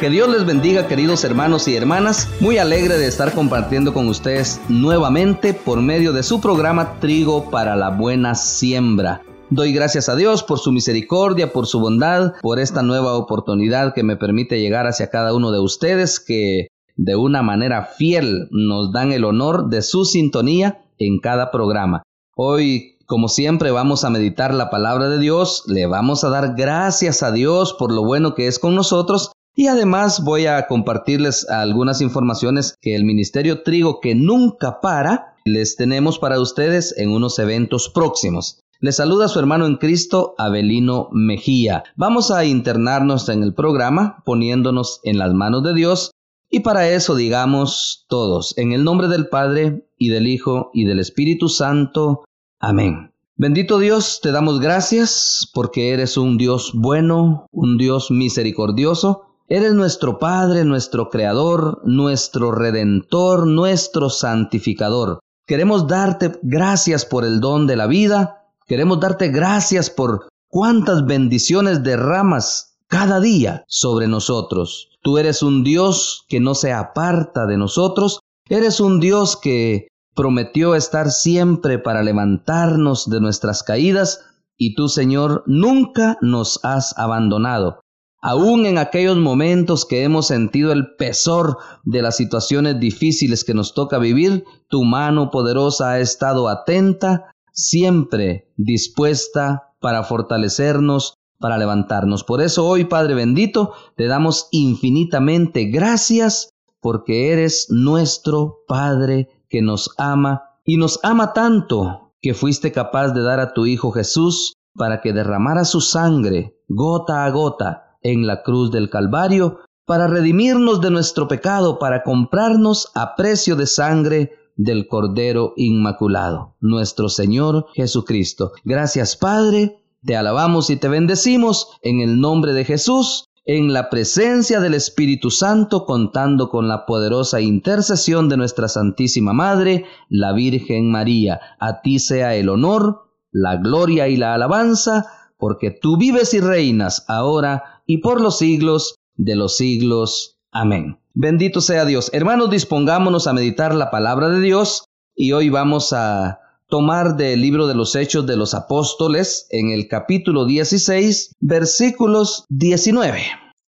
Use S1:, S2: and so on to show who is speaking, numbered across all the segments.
S1: Que Dios les bendiga queridos hermanos y hermanas, muy alegre de estar compartiendo con ustedes nuevamente por medio de su programa Trigo para la Buena Siembra. Doy gracias a Dios por su misericordia, por su bondad, por esta nueva oportunidad que me permite llegar hacia cada uno de ustedes que de una manera fiel nos dan el honor de su sintonía en cada programa. Hoy como siempre vamos a meditar la palabra de Dios, le vamos a dar gracias a Dios por lo bueno que es con nosotros y además voy a compartirles algunas informaciones que el Ministerio Trigo que nunca para les tenemos para ustedes en unos eventos próximos. Les saluda su hermano en Cristo, Abelino Mejía. Vamos a internarnos en el programa poniéndonos en las manos de Dios y para eso digamos todos, en el nombre del Padre y del Hijo y del Espíritu Santo. Amén. Bendito Dios, te damos gracias porque eres un Dios bueno, un Dios misericordioso Eres nuestro Padre, nuestro Creador, nuestro Redentor, nuestro Santificador. Queremos darte gracias por el don de la vida. Queremos darte gracias por cuántas bendiciones derramas cada día sobre nosotros. Tú eres un Dios que no se aparta de nosotros. Eres un Dios que prometió estar siempre para levantarnos de nuestras caídas y tú, Señor, nunca nos has abandonado. Aún en aquellos momentos que hemos sentido el pesor de las situaciones difíciles que nos toca vivir, tu mano poderosa ha estado atenta, siempre dispuesta para fortalecernos, para levantarnos. Por eso hoy, Padre bendito, te damos infinitamente gracias porque eres nuestro Padre que nos ama y nos ama tanto que fuiste capaz de dar a tu Hijo Jesús para que derramara su sangre gota a gota en la cruz del Calvario para redimirnos de nuestro pecado, para comprarnos a precio de sangre del Cordero Inmaculado, nuestro Señor Jesucristo. Gracias Padre, te alabamos y te bendecimos en el nombre de Jesús, en la presencia del Espíritu Santo, contando con la poderosa intercesión de nuestra Santísima Madre, la Virgen María. A ti sea el honor, la gloria y la alabanza, porque tú vives y reinas ahora y por los siglos de los siglos. Amén. Bendito sea Dios. Hermanos, dispongámonos a meditar la palabra de Dios y hoy vamos a tomar del libro de los Hechos de los Apóstoles en el capítulo 16, versículos 19.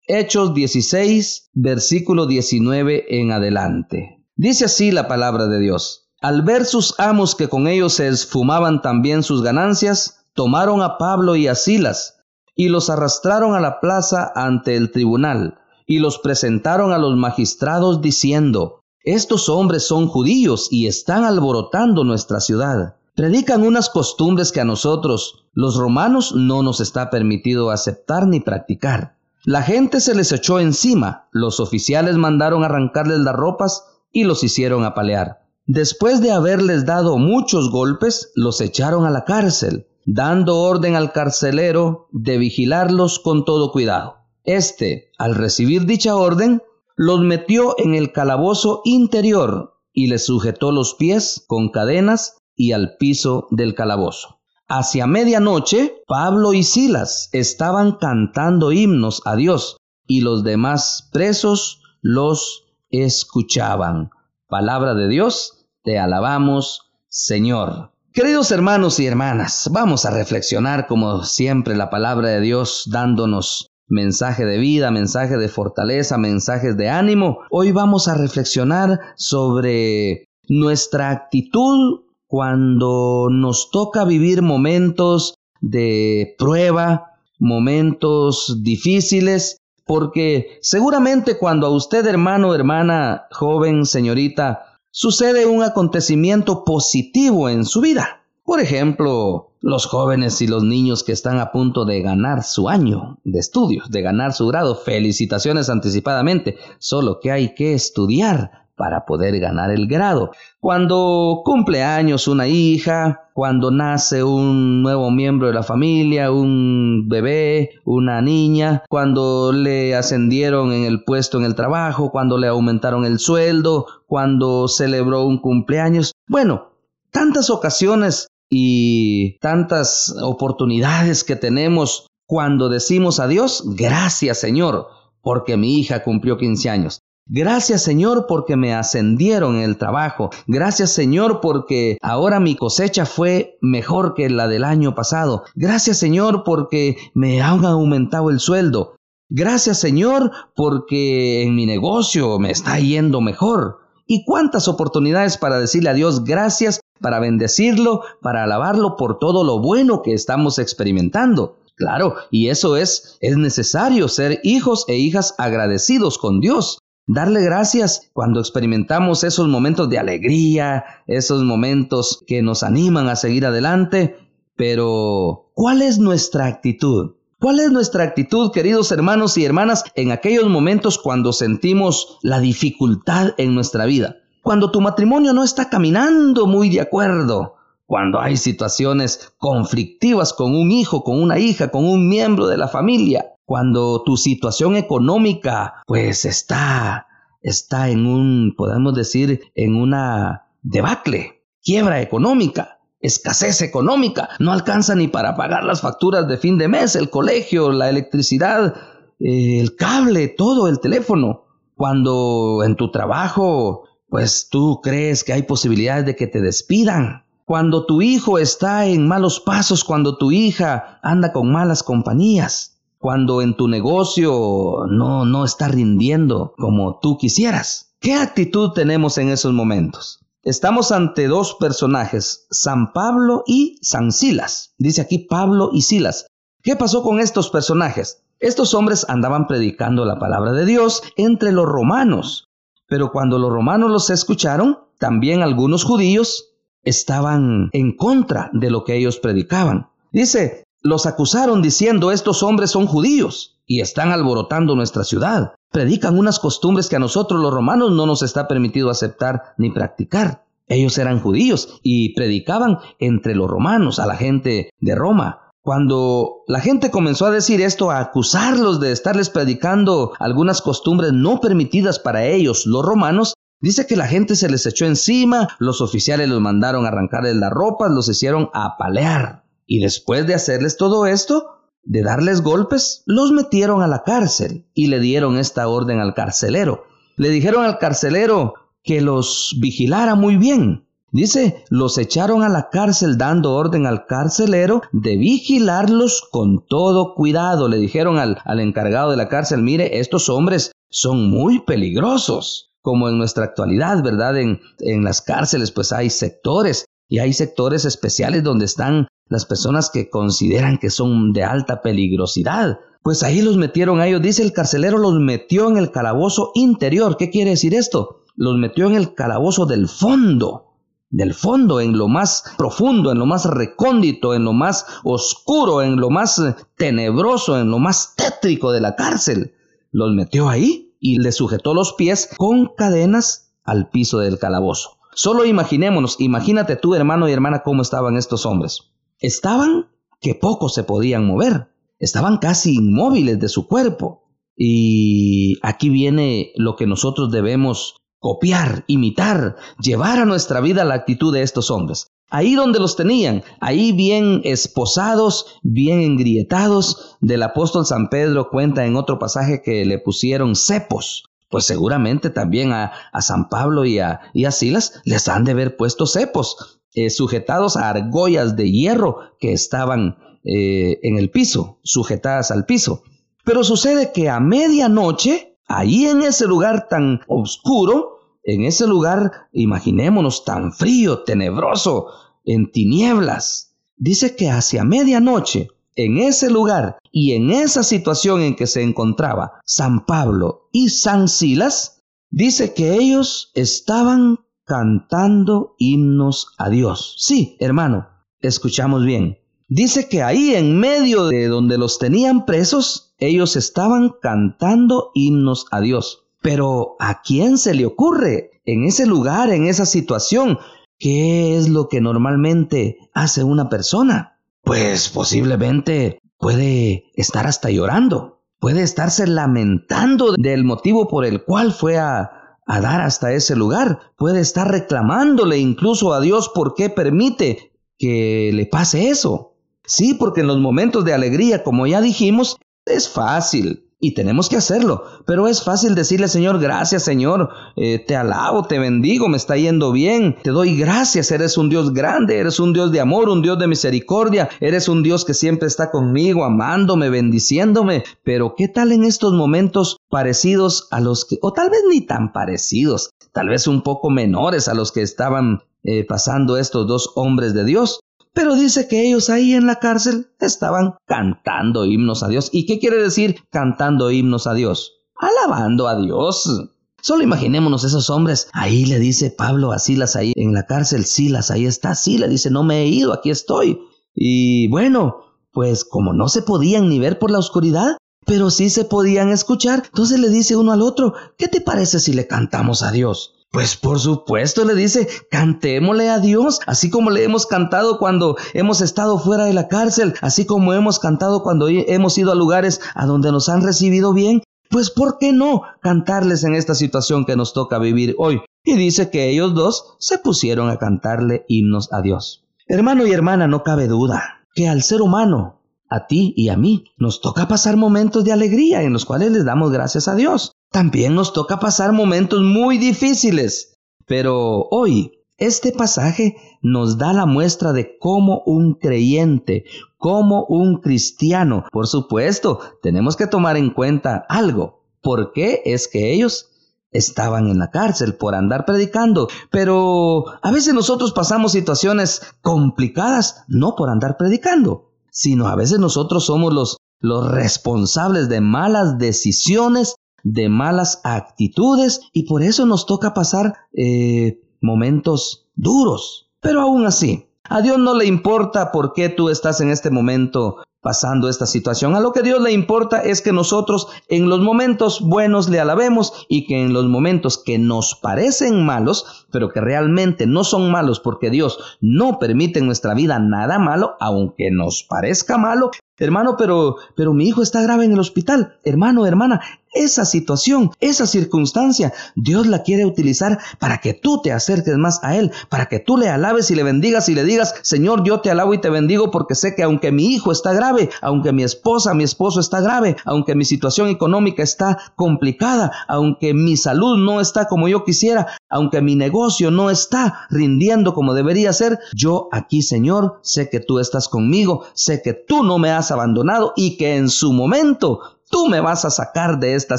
S1: Hechos 16, versículo 19 en adelante. Dice así la palabra de Dios. Al ver sus amos que con ellos se esfumaban también sus ganancias, tomaron a Pablo y a Silas y los arrastraron a la plaza ante el tribunal, y los presentaron a los magistrados diciendo, Estos hombres son judíos y están alborotando nuestra ciudad. Predican unas costumbres que a nosotros, los romanos, no nos está permitido aceptar ni practicar. La gente se les echó encima, los oficiales mandaron arrancarles las ropas y los hicieron apalear. Después de haberles dado muchos golpes, los echaron a la cárcel dando orden al carcelero de vigilarlos con todo cuidado. Este, al recibir dicha orden, los metió en el calabozo interior y les sujetó los pies con cadenas y al piso del calabozo. Hacia medianoche, Pablo y Silas estaban cantando himnos a Dios y los demás presos los escuchaban. Palabra de Dios, te alabamos, Señor. Queridos hermanos y hermanas, vamos a reflexionar como siempre la palabra de Dios dándonos mensaje de vida, mensaje de fortaleza, mensajes de ánimo. Hoy vamos a reflexionar sobre nuestra actitud cuando nos toca vivir momentos de prueba, momentos difíciles, porque seguramente cuando a usted hermano, hermana, joven, señorita, sucede un acontecimiento positivo en su vida. Por ejemplo, los jóvenes y los niños que están a punto de ganar su año de estudios, de ganar su grado. Felicitaciones anticipadamente. Solo que hay que estudiar para poder ganar el grado. Cuando cumple años una hija, cuando nace un nuevo miembro de la familia, un bebé, una niña, cuando le ascendieron en el puesto en el trabajo, cuando le aumentaron el sueldo, cuando celebró un cumpleaños. Bueno, tantas ocasiones y tantas oportunidades que tenemos cuando decimos a Dios, gracias Señor porque mi hija cumplió 15 años. Gracias Señor porque me ascendieron en el trabajo. Gracias Señor porque ahora mi cosecha fue mejor que la del año pasado. Gracias Señor porque me han aumentado el sueldo. Gracias Señor porque en mi negocio me está yendo mejor. Y cuántas oportunidades para decirle a Dios gracias, para bendecirlo, para alabarlo por todo lo bueno que estamos experimentando. Claro, y eso es, es necesario ser hijos e hijas agradecidos con Dios. Darle gracias cuando experimentamos esos momentos de alegría, esos momentos que nos animan a seguir adelante. Pero, ¿cuál es nuestra actitud? ¿Cuál es nuestra actitud, queridos hermanos y hermanas, en aquellos momentos cuando sentimos la dificultad en nuestra vida? Cuando tu matrimonio no está caminando muy de acuerdo, cuando hay situaciones conflictivas con un hijo, con una hija, con un miembro de la familia, cuando tu situación económica pues está está en un podemos decir en una debacle, quiebra económica, escasez económica, no alcanza ni para pagar las facturas de fin de mes, el colegio, la electricidad, eh, el cable, todo, el teléfono. Cuando en tu trabajo, pues tú crees que hay posibilidades de que te despidan. Cuando tu hijo está en malos pasos, cuando tu hija anda con malas compañías. Cuando en tu negocio no, no está rindiendo como tú quisieras. ¿Qué actitud tenemos en esos momentos? Estamos ante dos personajes, San Pablo y San Silas. Dice aquí Pablo y Silas. ¿Qué pasó con estos personajes? Estos hombres andaban predicando la palabra de Dios entre los romanos, pero cuando los romanos los escucharon, también algunos judíos estaban en contra de lo que ellos predicaban. Dice, los acusaron diciendo, estos hombres son judíos y están alborotando nuestra ciudad predican unas costumbres que a nosotros los romanos no nos está permitido aceptar ni practicar. Ellos eran judíos y predicaban entre los romanos a la gente de Roma. Cuando la gente comenzó a decir esto, a acusarlos de estarles predicando algunas costumbres no permitidas para ellos, los romanos, dice que la gente se les echó encima, los oficiales los mandaron a arrancarles las ropas, los hicieron apalear. Y después de hacerles todo esto, de darles golpes, los metieron a la cárcel y le dieron esta orden al carcelero. Le dijeron al carcelero que los vigilara muy bien. Dice, los echaron a la cárcel dando orden al carcelero de vigilarlos con todo cuidado. Le dijeron al, al encargado de la cárcel, mire, estos hombres son muy peligrosos como en nuestra actualidad, ¿verdad? En, en, las cárceles pues hay sectores y hay sectores especiales donde están las personas que consideran que son de alta peligrosidad. Pues ahí los metieron a ellos. Dice el carcelero los metió en el calabozo interior. ¿Qué quiere decir esto? Los metió en el calabozo del fondo. Del fondo, en lo más profundo, en lo más recóndito, en lo más oscuro, en lo más tenebroso, en lo más tétrico de la cárcel. Los metió ahí y le sujetó los pies con cadenas al piso del calabozo. Solo imaginémonos, imagínate tú hermano y hermana cómo estaban estos hombres. Estaban que poco se podían mover, estaban casi inmóviles de su cuerpo. Y aquí viene lo que nosotros debemos copiar, imitar, llevar a nuestra vida la actitud de estos hombres. Ahí donde los tenían, ahí bien esposados, bien engrietados, del apóstol San Pedro cuenta en otro pasaje que le pusieron cepos. Pues seguramente también a, San Pablo y a, y a Silas les han de haber puesto cepos. Eh, sujetados a argollas de hierro que estaban eh, en el piso, sujetadas al piso. Pero sucede que a medianoche, ahí en ese lugar tan oscuro, en ese lugar, imaginémonos, tan frío, tenebroso, en tinieblas, dice que hacia medianoche, en ese lugar y en esa situación en que se encontraba San Pablo y San Silas, dice que ellos estaban cantando himnos a Dios. Sí, hermano, escuchamos bien. Dice que ahí en medio de donde los tenían presos, ellos estaban cantando himnos a Dios. Pero ¿a quién se le ocurre en ese lugar, en esa situación? ¿Qué es lo que normalmente hace una persona? Pues posiblemente puede estar hasta llorando, puede estarse lamentando del motivo por el cual fue a, a dar hasta ese lugar. Puede estar reclamándole incluso a Dios por qué permite que le pase eso. Sí, porque en los momentos de alegría, como ya dijimos, es fácil. Y tenemos que hacerlo, pero es fácil decirle, Señor, gracias, Señor, eh, te alabo, te bendigo, me está yendo bien, te doy gracias, eres un Dios grande, eres un Dios de amor, un Dios de misericordia, eres un Dios que siempre está conmigo, amándome, bendiciéndome, pero ¿qué tal en estos momentos parecidos a los que, o tal vez ni tan parecidos, tal vez un poco menores a los que estaban eh, pasando estos dos hombres de Dios? Pero dice que ellos ahí en la cárcel estaban cantando himnos a Dios. ¿Y qué quiere decir cantando himnos a Dios? Alabando a Dios. Solo imaginémonos esos hombres. Ahí le dice Pablo a Silas ahí en la cárcel. Silas, ahí está. Silas dice, no me he ido, aquí estoy. Y bueno, pues como no se podían ni ver por la oscuridad, pero sí se podían escuchar, entonces le dice uno al otro, ¿qué te parece si le cantamos a Dios? Pues por supuesto le dice, cantémosle a Dios, así como le hemos cantado cuando hemos estado fuera de la cárcel, así como hemos cantado cuando hemos ido a lugares a donde nos han recibido bien. Pues ¿por qué no cantarles en esta situación que nos toca vivir hoy? Y dice que ellos dos se pusieron a cantarle himnos a Dios. Hermano y hermana, no cabe duda que al ser humano, a ti y a mí, nos toca pasar momentos de alegría en los cuales les damos gracias a Dios. También nos toca pasar momentos muy difíciles, pero hoy este pasaje nos da la muestra de cómo un creyente, como un cristiano, por supuesto, tenemos que tomar en cuenta algo. ¿Por qué es que ellos estaban en la cárcel por andar predicando? Pero a veces nosotros pasamos situaciones complicadas no por andar predicando, sino a veces nosotros somos los, los responsables de malas decisiones de malas actitudes y por eso nos toca pasar eh, momentos duros. Pero aún así, a Dios no le importa por qué tú estás en este momento pasando esta situación. A lo que Dios le importa es que nosotros en los momentos buenos le alabemos y que en los momentos que nos parecen malos, pero que realmente no son malos porque Dios no permite en nuestra vida nada malo, aunque nos parezca malo, Hermano, pero, pero mi hijo está grave en el hospital. Hermano, hermana, esa situación, esa circunstancia, Dios la quiere utilizar para que tú te acerques más a Él, para que tú le alabes y le bendigas y le digas, Señor, yo te alabo y te bendigo porque sé que aunque mi hijo está grave, aunque mi esposa, mi esposo está grave, aunque mi situación económica está complicada, aunque mi salud no está como yo quisiera, aunque mi negocio no está rindiendo como debería ser, yo aquí, Señor, sé que tú estás conmigo, sé que tú no me has abandonado y que en su momento tú me vas a sacar de esta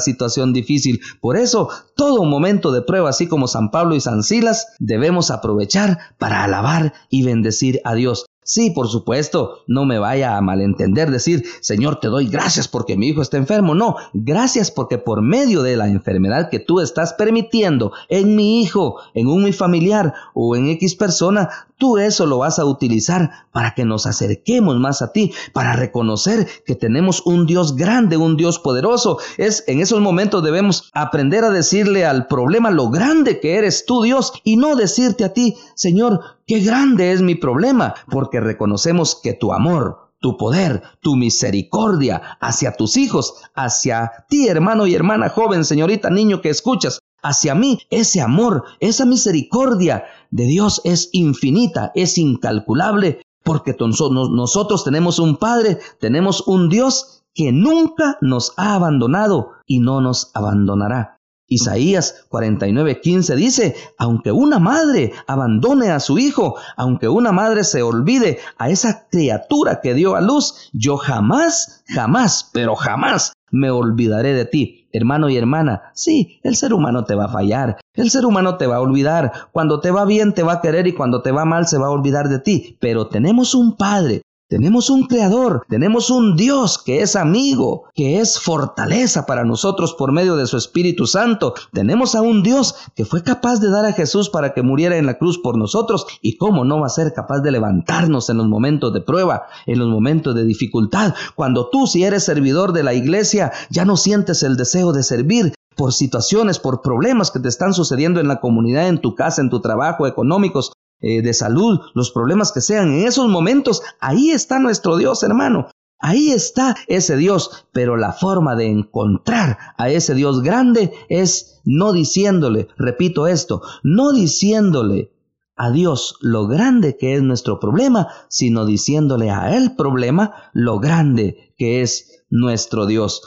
S1: situación difícil. Por eso, todo momento de prueba, así como San Pablo y San Silas, debemos aprovechar para alabar y bendecir a Dios. Sí, por supuesto, no me vaya a malentender decir, Señor, te doy gracias porque mi hijo está enfermo. No, gracias porque por medio de la enfermedad que tú estás permitiendo en mi hijo, en un mi familiar o en X persona, tú eso lo vas a utilizar para que nos acerquemos más a ti, para reconocer que tenemos un Dios grande, un Dios poderoso. Es en esos momentos debemos aprender a decirle al problema lo grande que eres tú, Dios, y no decirte a ti, Señor, qué grande es mi problema, porque reconocemos que tu amor, tu poder, tu misericordia hacia tus hijos, hacia ti hermano y hermana joven, señorita, niño que escuchas, hacia mí, ese amor, esa misericordia de Dios es infinita, es incalculable, porque nosotros tenemos un Padre, tenemos un Dios que nunca nos ha abandonado y no nos abandonará. Isaías 49:15 dice, aunque una madre abandone a su hijo, aunque una madre se olvide a esa criatura que dio a luz, yo jamás, jamás, pero jamás me olvidaré de ti. Hermano y hermana, sí, el ser humano te va a fallar, el ser humano te va a olvidar, cuando te va bien te va a querer y cuando te va mal se va a olvidar de ti, pero tenemos un Padre tenemos un creador, tenemos un Dios que es amigo, que es fortaleza para nosotros por medio de su Espíritu Santo. Tenemos a un Dios que fue capaz de dar a Jesús para que muriera en la cruz por nosotros y cómo no va a ser capaz de levantarnos en los momentos de prueba, en los momentos de dificultad. Cuando tú si eres servidor de la iglesia ya no sientes el deseo de servir, por situaciones, por problemas que te están sucediendo en la comunidad, en tu casa, en tu trabajo, económicos, eh, de salud, los problemas que sean, en esos momentos, ahí está nuestro Dios, hermano. Ahí está ese Dios, pero la forma de encontrar a ese Dios grande es no diciéndole, repito esto, no diciéndole a Dios lo grande que es nuestro problema, sino diciéndole a Él problema lo grande que es nuestro Dios.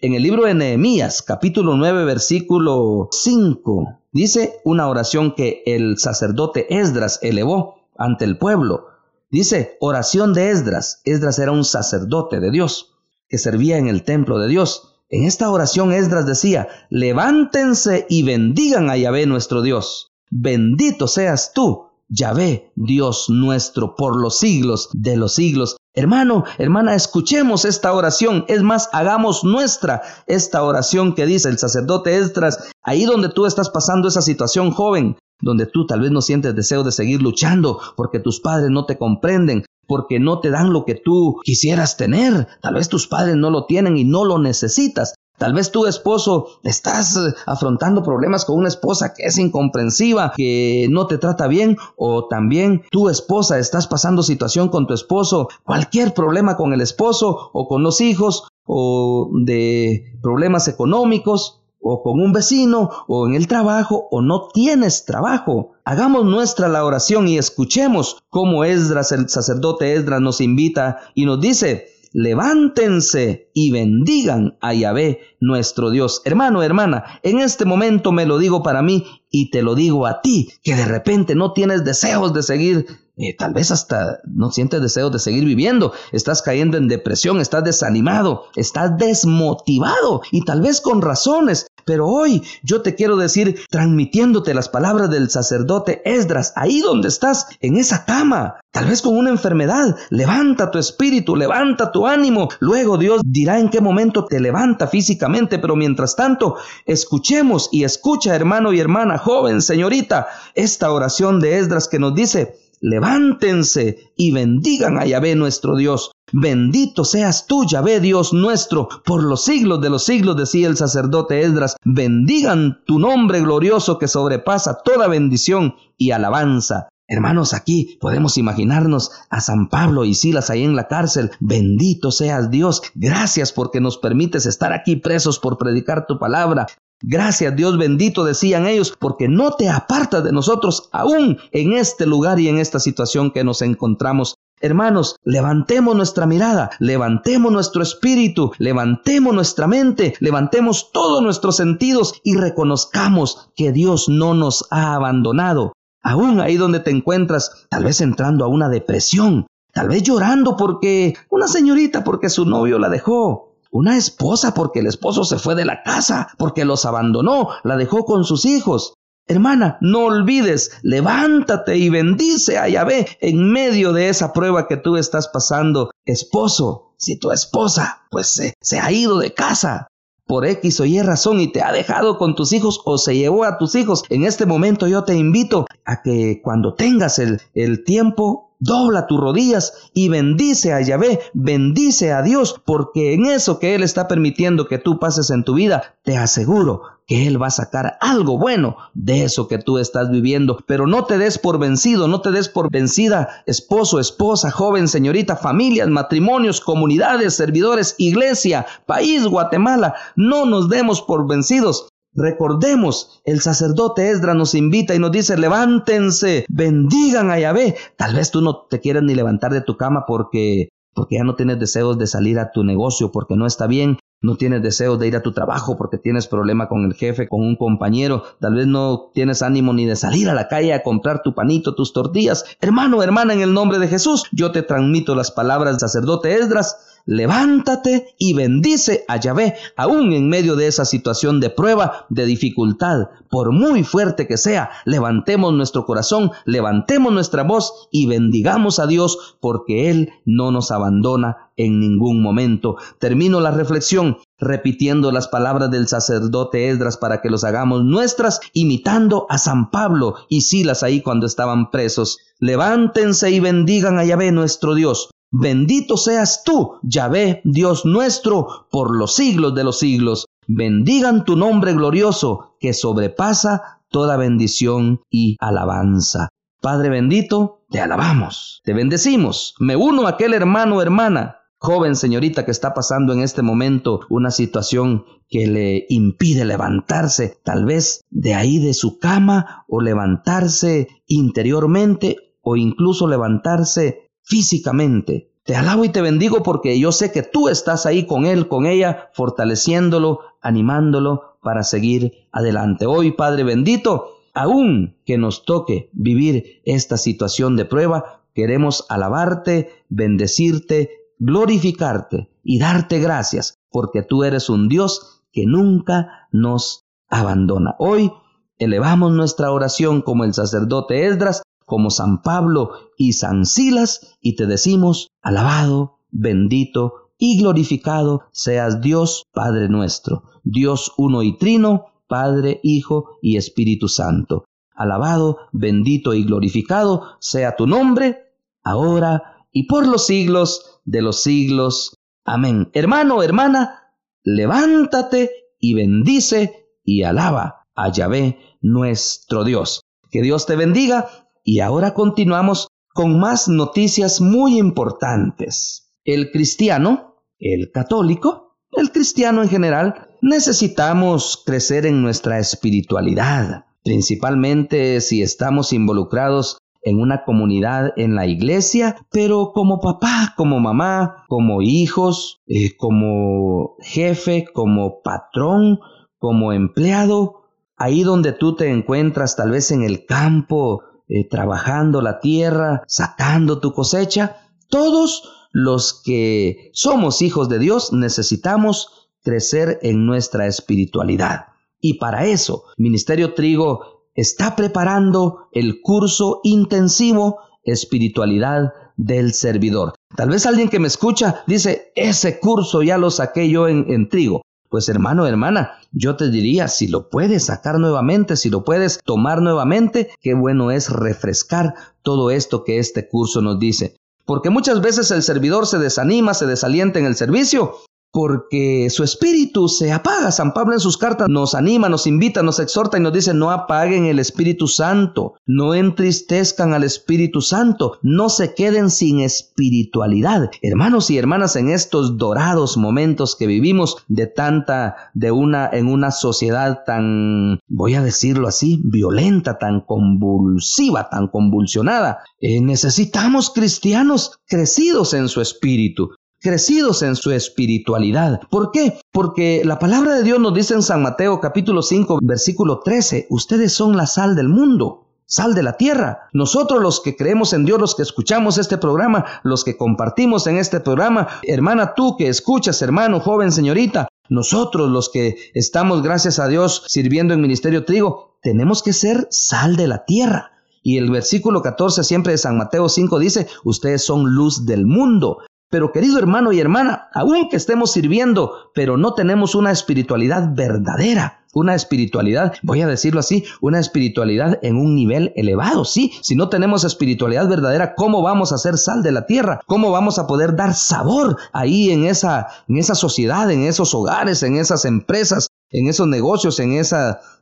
S1: En el libro de Nehemías, capítulo 9, versículo 5, dice una oración que el sacerdote Esdras elevó ante el pueblo. Dice, oración de Esdras. Esdras era un sacerdote de Dios que servía en el templo de Dios. En esta oración Esdras decía, levántense y bendigan a Yahvé nuestro Dios. Bendito seas tú, Yahvé, Dios nuestro, por los siglos de los siglos. Hermano, hermana, escuchemos esta oración. Es más, hagamos nuestra esta oración que dice el sacerdote Esdras, ahí donde tú estás pasando esa situación joven, donde tú tal vez no sientes deseo de seguir luchando porque tus padres no te comprenden, porque no te dan lo que tú quisieras tener. Tal vez tus padres no lo tienen y no lo necesitas. Tal vez tu esposo estás eh, afrontando problemas con una esposa que es incomprensiva, que no te trata bien, o también tu esposa estás pasando situación con tu esposo, cualquier problema con el esposo o con los hijos o de problemas económicos o con un vecino o en el trabajo o no tienes trabajo. Hagamos nuestra la oración y escuchemos cómo Esdras, el sacerdote Esdras, nos invita y nos dice, levántense y bendigan a Yahvé nuestro Dios. Hermano, hermana, en este momento me lo digo para mí y te lo digo a ti, que de repente no tienes deseos de seguir, eh, tal vez hasta no sientes deseos de seguir viviendo, estás cayendo en depresión, estás desanimado, estás desmotivado y tal vez con razones. Pero hoy yo te quiero decir, transmitiéndote las palabras del sacerdote Esdras, ahí donde estás, en esa cama, tal vez con una enfermedad, levanta tu espíritu, levanta tu ánimo. Luego Dios dirá en qué momento te levanta físicamente, pero mientras tanto, escuchemos y escucha, hermano y hermana, joven, señorita, esta oración de Esdras que nos dice, levántense y bendigan a Yahvé nuestro Dios. Bendito seas tú, Yahvé Dios nuestro, por los siglos de los siglos, decía el sacerdote Esdras. Bendigan tu nombre glorioso que sobrepasa toda bendición y alabanza. Hermanos, aquí podemos imaginarnos a San Pablo y Silas ahí en la cárcel. Bendito seas Dios. Gracias porque nos permites estar aquí presos por predicar tu palabra. Gracias Dios bendito, decían ellos, porque no te apartas de nosotros aún en este lugar y en esta situación que nos encontramos. Hermanos, levantemos nuestra mirada, levantemos nuestro espíritu, levantemos nuestra mente, levantemos todos nuestros sentidos y reconozcamos que Dios no nos ha abandonado. Aún ahí donde te encuentras, tal vez entrando a una depresión, tal vez llorando porque una señorita porque su novio la dejó, una esposa porque el esposo se fue de la casa, porque los abandonó, la dejó con sus hijos. Hermana, no olvides, levántate y bendice a Yahvé en medio de esa prueba que tú estás pasando. Esposo, si tu esposa pues se, se ha ido de casa, por X o Y razón y te ha dejado con tus hijos o se llevó a tus hijos, en este momento yo te invito a que cuando tengas el, el tiempo Dobla tus rodillas y bendice a Yahvé, bendice a Dios, porque en eso que Él está permitiendo que tú pases en tu vida, te aseguro que Él va a sacar algo bueno de eso que tú estás viviendo. Pero no te des por vencido, no te des por vencida, esposo, esposa, joven, señorita, familias, matrimonios, comunidades, servidores, iglesia, país, Guatemala. No nos demos por vencidos. Recordemos, el sacerdote Esdra nos invita y nos dice, levántense, bendigan a Yahvé. Tal vez tú no te quieras ni levantar de tu cama porque, porque ya no tienes deseos de salir a tu negocio, porque no está bien, no tienes deseos de ir a tu trabajo porque tienes problema con el jefe, con un compañero, tal vez no tienes ánimo ni de salir a la calle a comprar tu panito, tus tortillas. Hermano, hermana, en el nombre de Jesús, yo te transmito las palabras del sacerdote Esdras levántate y bendice a Yahvé, aún en medio de esa situación de prueba, de dificultad, por muy fuerte que sea, levantemos nuestro corazón, levantemos nuestra voz y bendigamos a Dios, porque Él no nos abandona en ningún momento. Termino la reflexión repitiendo las palabras del sacerdote Esdras para que los hagamos nuestras, imitando a San Pablo y Silas ahí cuando estaban presos. Levántense y bendigan a Yahvé nuestro Dios Bendito seas tú, Yahvé, Dios nuestro, por los siglos de los siglos. Bendigan tu nombre glorioso, que sobrepasa toda bendición y alabanza. Padre bendito, te alabamos, te bendecimos. Me uno a aquel hermano o hermana, joven señorita que está pasando en este momento una situación que le impide levantarse, tal vez de ahí de su cama o levantarse interiormente o incluso levantarse físicamente. Te alabo y te bendigo porque yo sé que tú estás ahí con él, con ella, fortaleciéndolo, animándolo para seguir adelante. Hoy, Padre bendito, aún que nos toque vivir esta situación de prueba, queremos alabarte, bendecirte, glorificarte y darte gracias, porque tú eres un Dios que nunca nos abandona. Hoy elevamos nuestra oración como el sacerdote Esdras como San Pablo y San Silas, y te decimos, alabado, bendito y glorificado seas Dios Padre nuestro, Dios uno y trino, Padre, Hijo y Espíritu Santo. Alabado, bendito y glorificado sea tu nombre, ahora y por los siglos de los siglos. Amén. Hermano, hermana, levántate y bendice y alaba a Yahvé nuestro Dios. Que Dios te bendiga y ahora continuamos con más noticias muy importantes. El cristiano, el católico, el cristiano en general, necesitamos crecer en nuestra espiritualidad, principalmente si estamos involucrados en una comunidad en la iglesia, pero como papá, como mamá, como hijos, eh, como jefe, como patrón, como empleado, ahí donde tú te encuentras tal vez en el campo, eh, trabajando la tierra, sacando tu cosecha. Todos los que somos hijos de Dios necesitamos crecer en nuestra espiritualidad. Y para eso, Ministerio Trigo está preparando el curso intensivo Espiritualidad del Servidor. Tal vez alguien que me escucha dice, ese curso ya lo saqué yo en, en Trigo. Pues hermano, hermana, yo te diría, si lo puedes sacar nuevamente, si lo puedes tomar nuevamente, qué bueno es refrescar todo esto que este curso nos dice. Porque muchas veces el servidor se desanima, se desalienta en el servicio porque su espíritu se apaga. San Pablo en sus cartas nos anima, nos invita, nos exhorta y nos dice, no apaguen el Espíritu Santo, no entristezcan al Espíritu Santo, no se queden sin espiritualidad. Hermanos y hermanas, en estos dorados momentos que vivimos de tanta, de una, en una sociedad tan, voy a decirlo así, violenta, tan convulsiva, tan convulsionada, eh, necesitamos cristianos crecidos en su espíritu, crecidos en su espiritualidad. ¿Por qué? Porque la palabra de Dios nos dice en San Mateo capítulo 5 versículo 13, ustedes son la sal del mundo. Sal de la tierra. Nosotros los que creemos en Dios, los que escuchamos este programa, los que compartimos en este programa, hermana tú que escuchas, hermano, joven, señorita, nosotros los que estamos, gracias a Dios, sirviendo en Ministerio Trigo, tenemos que ser sal de la tierra. Y el versículo 14 siempre de San Mateo 5 dice, ustedes son luz del mundo. Pero querido hermano y hermana, aunque estemos sirviendo, pero no tenemos una espiritualidad verdadera, una espiritualidad, voy a decirlo así, una espiritualidad en un nivel elevado, sí. Si no tenemos espiritualidad verdadera, ¿cómo vamos a ser sal de la tierra? ¿Cómo vamos a poder dar sabor ahí en esa, en esa sociedad, en esos hogares, en esas empresas, en esos negocios, en ese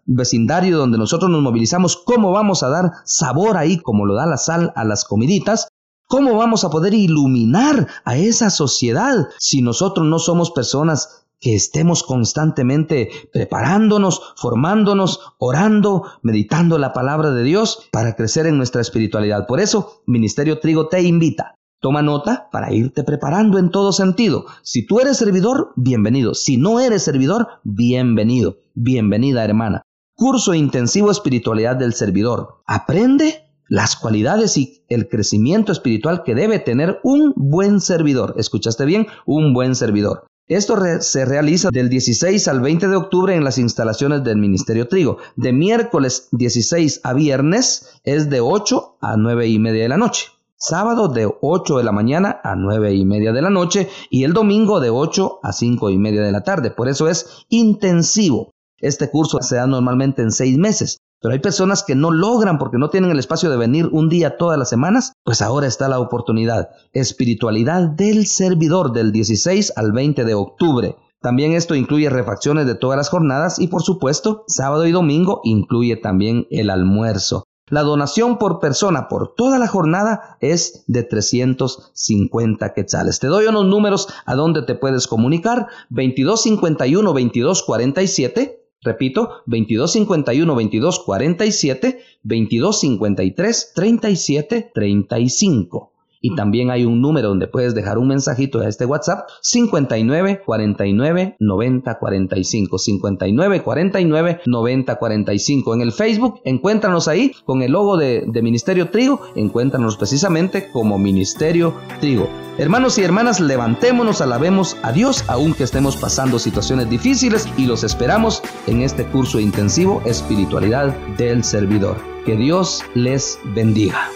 S1: vecindario donde nosotros nos movilizamos? ¿Cómo vamos a dar sabor ahí como lo da la sal a las comiditas? ¿Cómo vamos a poder iluminar a esa sociedad si nosotros no somos personas que estemos constantemente preparándonos, formándonos, orando, meditando la palabra de Dios para crecer en nuestra espiritualidad? Por eso, Ministerio Trigo te invita. Toma nota para irte preparando en todo sentido. Si tú eres servidor, bienvenido. Si no eres servidor, bienvenido. Bienvenida, hermana. Curso intensivo espiritualidad del servidor. Aprende las cualidades y el crecimiento espiritual que debe tener un buen servidor. ¿Escuchaste bien? Un buen servidor. Esto se realiza del 16 al 20 de octubre en las instalaciones del Ministerio Trigo. De miércoles 16 a viernes es de 8 a 9 y media de la noche. Sábado de 8 de la mañana a 9 y media de la noche y el domingo de 8 a 5 y media de la tarde. Por eso es intensivo. Este curso se da normalmente en seis meses. Pero hay personas que no logran porque no tienen el espacio de venir un día todas las semanas, pues ahora está la oportunidad. Espiritualidad del servidor del 16 al 20 de octubre. También esto incluye refacciones de todas las jornadas y por supuesto, sábado y domingo incluye también el almuerzo. La donación por persona por toda la jornada es de 350 quetzales. Te doy unos números a donde te puedes comunicar. 2251 2247 Repito, 2251 2247 2253 37 35. Y también hay un número donde puedes dejar un mensajito a este WhatsApp 59 49 90 45 59 49 90 45 en el Facebook encuéntranos ahí con el logo de, de Ministerio Trigo encuéntranos precisamente como Ministerio Trigo. Hermanos y hermanas levantémonos alabemos a Dios aunque estemos pasando situaciones difíciles y los esperamos en este curso intensivo espiritualidad del servidor. Que Dios les bendiga